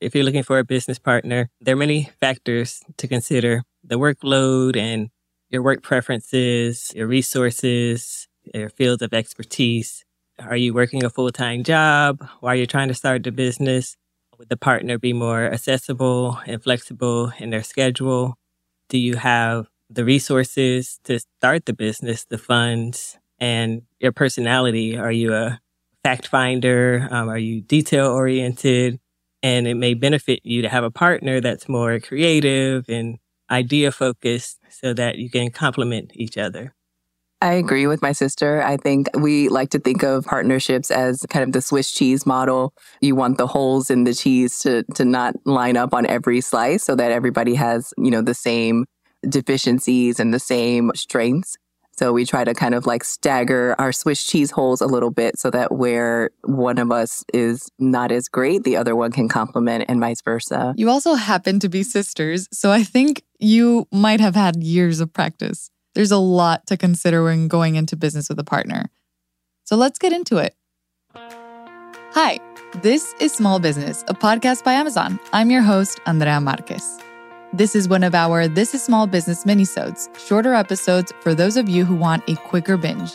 if you're looking for a business partner, there are many factors to consider the workload and your work preferences, your resources, your fields of expertise. Are you working a full time job while you're trying to start the business? Would the partner be more accessible and flexible in their schedule? Do you have the resources to start the business, the funds, and your personality? Are you a fact finder? Um, are you detail oriented? And it may benefit you to have a partner that's more creative and idea focused so that you can complement each other. I agree with my sister. I think we like to think of partnerships as kind of the Swiss cheese model. You want the holes in the cheese to, to not line up on every slice so that everybody has, you know, the same deficiencies and the same strengths. So we try to kind of like stagger our Swiss cheese holes a little bit so that where one of us is not as great, the other one can complement and vice versa. You also happen to be sisters. So I think you might have had years of practice. There's a lot to consider when going into business with a partner. So let's get into it. Hi, this is Small Business, a podcast by Amazon. I'm your host, Andrea Marquez. This is one of our This is Small Business minisodes, shorter episodes for those of you who want a quicker binge.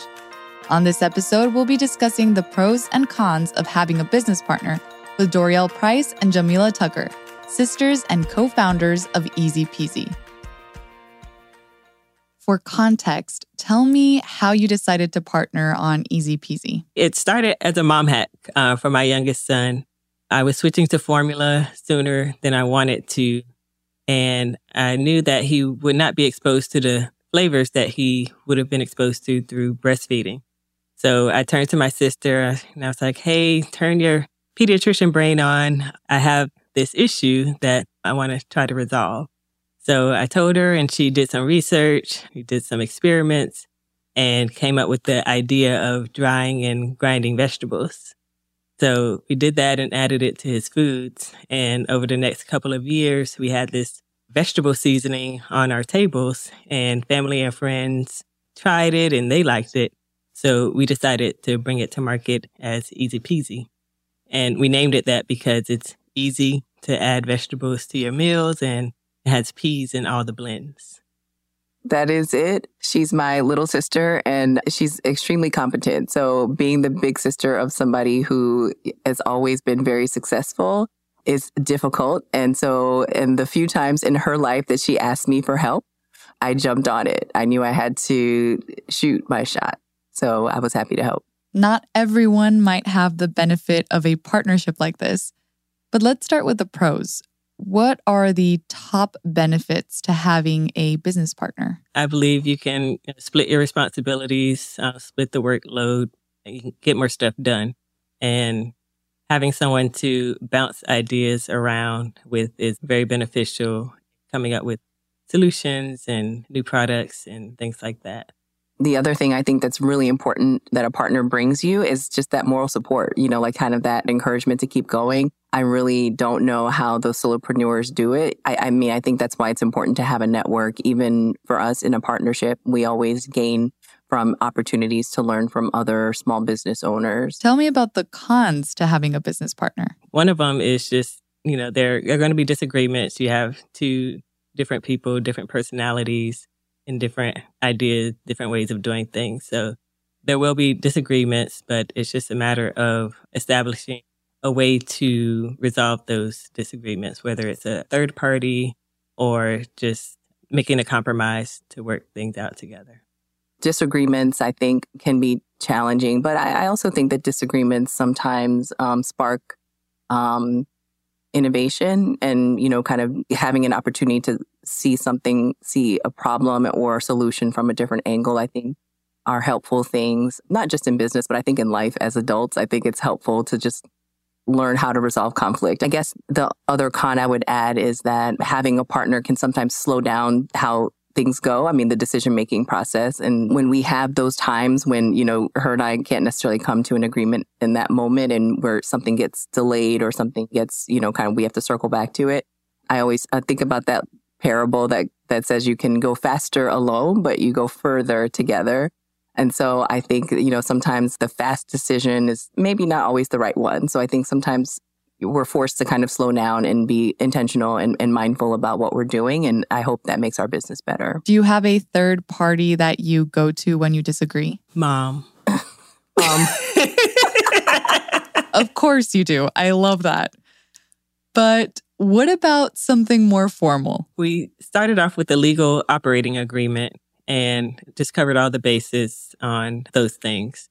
On this episode, we'll be discussing the pros and cons of having a business partner with Dorielle Price and Jamelah Tucker, sisters and co-founders of Easy Peasie. For context, tell me how you decided to partner on Easy Peasie. It started as a mom hack uh, for my youngest son. I was switching to formula sooner than I wanted to and I knew that he would not be exposed to the flavors that he would have been exposed to through breastfeeding. So I turned to my sister and I was like, Hey, turn your pediatrician brain on. I have this issue that I want to try to resolve. So I told her and she did some research. We did some experiments and came up with the idea of drying and grinding vegetables. So we did that and added it to his foods. And over the next couple of years, we had this vegetable seasoning on our tables and family and friends tried it and they liked it. So we decided to bring it to market as Easy Peasie. And we named it that because it's easy to add vegetables to your meals and it has peas in all the blends that is it. She's my little sister and she's extremely competent. So, being the big sister of somebody who has always been very successful is difficult. And so, in the few times in her life that she asked me for help, I jumped on it. I knew I had to shoot my shot. So, I was happy to help. Not everyone might have the benefit of a partnership like this. But let's start with the pros. What are the top benefits to having a business partner? I believe you can split your responsibilities, uh, split the workload, you can get more stuff done. And having someone to bounce ideas around with is very beneficial, coming up with solutions and new products and things like that. The other thing I think that's really important that a partner brings you is just that moral support, you know, like kind of that encouragement to keep going. I really don't know how those solopreneurs do it. I, I, mean, I think that's why it's important to have a network. Even for us in a partnership, we always gain from opportunities to learn from other small business owners. Tell me about the cons to having a business partner. One of them is just, you know, there are going to be disagreements. You have two different people, different personalities, and different ideas, different ways of doing things. So there will be disagreements, but it's just a matter of establishing a way to resolve those disagreements, whether it's a third party or just making a compromise to work things out together. Disagreements, I think, can be challenging, but I, I also think that disagreements sometimes um, spark um, innovation and, you know, kind of having an opportunity to see something, see a problem or a solution from a different angle, I think are helpful things, not just in business, but I think in life as adults. I think it's helpful to just learn how to resolve conflict. I guess the other con I would add is that having a partner can sometimes slow down how things go. I mean, the decision making process. And when we have those times when, you know, her and I can't necessarily come to an agreement in that moment and where something gets delayed or something gets, you know, kind of we have to circle back to it. I always I think about that parable that, that says you can go faster alone, but you go further together. And so I think, you know, sometimes the fast decision is maybe not always the right one. So I think sometimes we're forced to kind of slow down and be intentional and, and mindful about what we're doing. And I hope that makes our business better. Do you have a third party that you go to when you disagree? Mom. Um, Of course you do. I love that. But what about something more formal? We started off with the legal operating agreement and just covered all the bases on those things.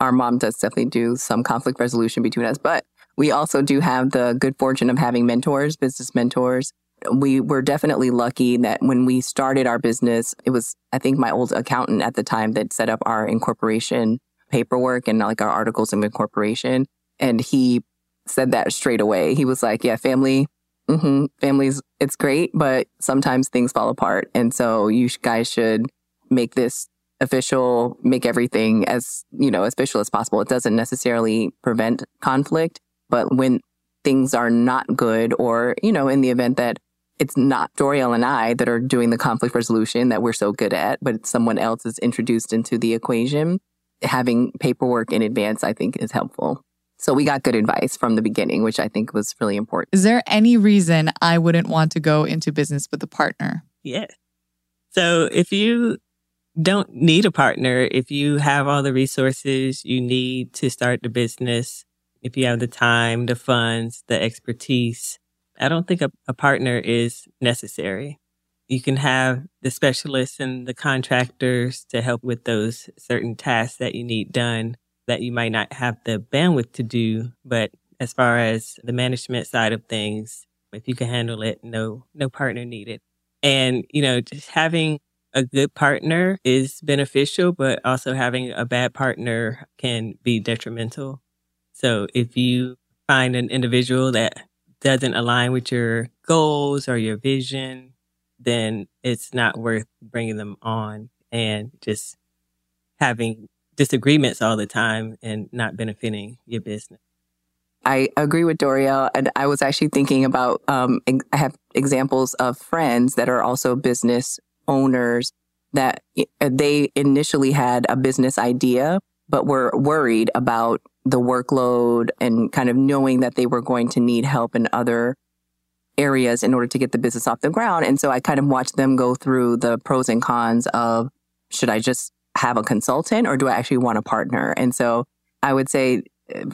our mom does definitely do some conflict resolution between us, but we also do have the good fortune of having mentors, business mentors. We were definitely lucky that when we started our business, it was, I think, my old accountant at the time that set up our incorporation paperwork and like our articles of incorporation. And he said that straight away. He was like, yeah, family, hmm families, it's great, but sometimes things fall apart. And so you guys should make this official, make everything as, you know, as official as possible. It doesn't necessarily prevent conflict, but when things are not good or, you know, in the event that it's not Dorielle and I that are doing the conflict resolution that we're so good at, but someone else is introduced into the equation, having paperwork in advance, I think is helpful. So we got good advice from the beginning, which I think was really important. Is there any reason I wouldn't want to go into business with a partner? Yes. So if you don't need a partner, if you have all the resources you need to start the business, if you have the time, the funds, the expertise, I don't think a, a partner is necessary. You can have the specialists and the contractors to help with those certain tasks that you need done that you might not have the bandwidth to do. But as far as the management side of things, if you can handle it, no, no partner needed. And, you know, just having a good partner is beneficial, but also having a bad partner can be detrimental. So if you find an individual that doesn't align with your goals or your vision, then it's not worth bringing them on and just having disagreements all the time and not benefiting your business. I agree with Dorielle. And I was actually thinking about, um, I have examples of friends that are also business owners that they initially had a business idea, but were worried about the workload and kind of knowing that they were going to need help in other areas in order to get the business off the ground. And so I kind of watched them go through the pros and cons of should I just have a consultant or do I actually want a partner? And so I would say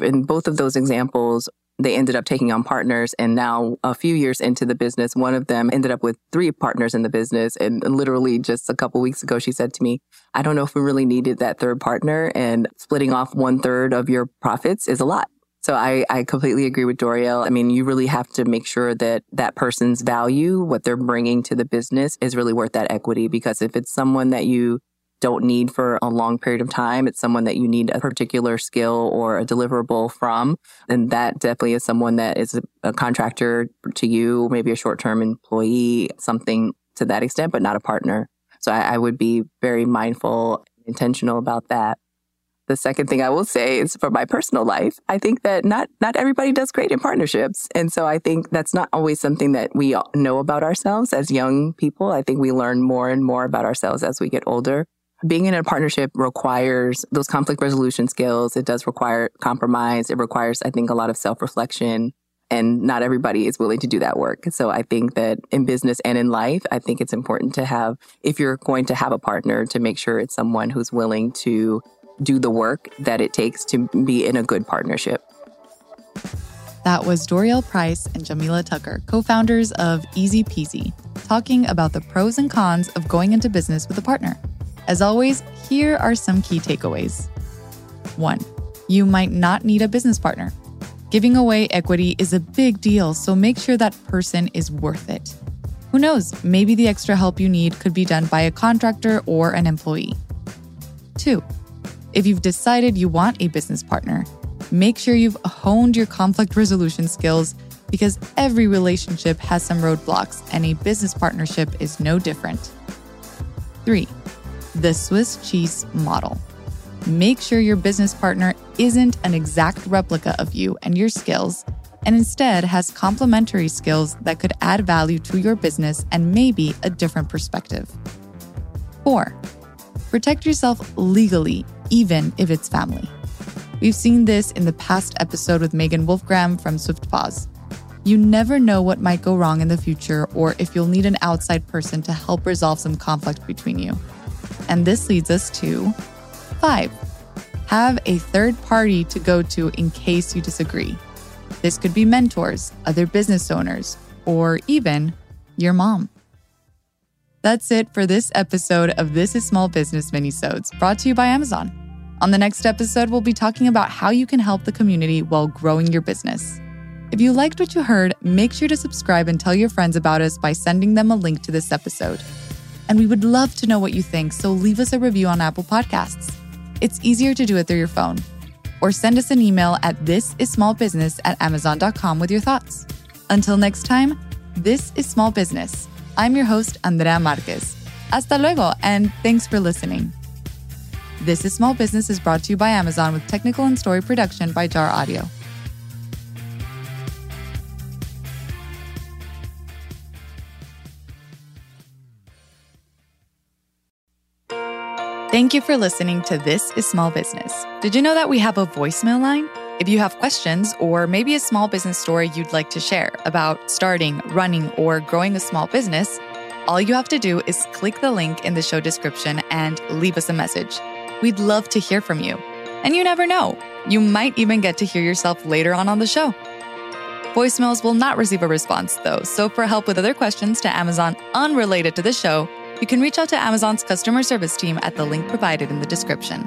in both of those examples, they ended up taking on partners. And now, a few years into the business, one of them ended up with three partners in the business. And literally just a couple weeks ago, she said to me, I don't know if we really needed that third partner. And splitting off one third of your profits is a lot. So I, I completely agree with Dorielle. I mean, you really have to make sure that that person's value, what they're bringing to the business is really worth that equity. Because if it's someone that you don't need for a long period of time, it's someone that you need a particular skill or a deliverable from, And that definitely is someone that is a, a contractor to you, maybe a short term employee, something to that extent, but not a partner. So I, I would be very mindful, intentional about that. The second thing I will say is for my personal life, I think that not not everybody does great in partnerships. And so I think that's not always something that we know about ourselves as young people. I think we learn more and more about ourselves as we get older. Being in a partnership requires those conflict resolution skills. It does require compromise. It requires, I think, a lot of self-reflection. And not everybody is willing to do that work. So I think that in business and in life, I think it's important to have, if you're going to have a partner, to make sure it's someone who's willing to do the work that it takes to be in a good partnership. That was Dorielle Price and Jamelah Tucker, co founders of Easy Peasie, talking about the pros and cons of going into business with a partner. As always, here are some key takeaways. One, you might not need a business partner. Giving away equity is a big deal, so make sure that person is worth it. Who knows, maybe the extra help you need could be done by a contractor or an employee. Two, if you've decided you want a business partner, make sure you've honed your conflict resolution skills because every relationship has some roadblocks and a business partnership is no different. Three, the Swiss cheese model. Make sure your business partner isn't an exact replica of you and your skills, and instead has complementary skills that could add value to your business and maybe a different perspective. Four, protect yourself legally, even if it's family. We've seen this in the past episode with Megan Wolfgram from SwiftPause. You never know what might go wrong in the future or if you'll need an outside person to help resolve some conflict between you. And this leads us to five, have a third party to go to in case you disagree. This could be mentors, other business owners, or even your mom. That's it for this episode of This is Small Business Minisodes, brought to you by Amazon. On the next episode, we'll be talking about how you can help the community while growing your business. If you liked what you heard, make sure to subscribe and tell your friends about us by sending them a link to this episode. And we would love to know what you think, so leave us a review on Apple Podcasts. It's easier to do it through your phone. Or send us an email at thisissmallbusiness at amazon.com with your thoughts. Until next time, this is Small Business. I'm your host, Andrea Marquez. Hasta luego, and thanks for listening. This is Small Business is brought to you by Amazon with technical and story production by Jar Audio. Thank you for listening to This is Small Business. Did you know that we have a voicemail line? If you have questions or maybe a small business story you'd like to share about starting, running, or growing a small business, all you have to do is click the link in the show description and leave us a message. We'd love to hear from you. And you never know, you might even get to hear yourself later on on the show. Voicemails will not receive a response, though, so for help with other questions to Amazon unrelated to the show, you can reach out to Amazon's customer service team at the link provided in the description.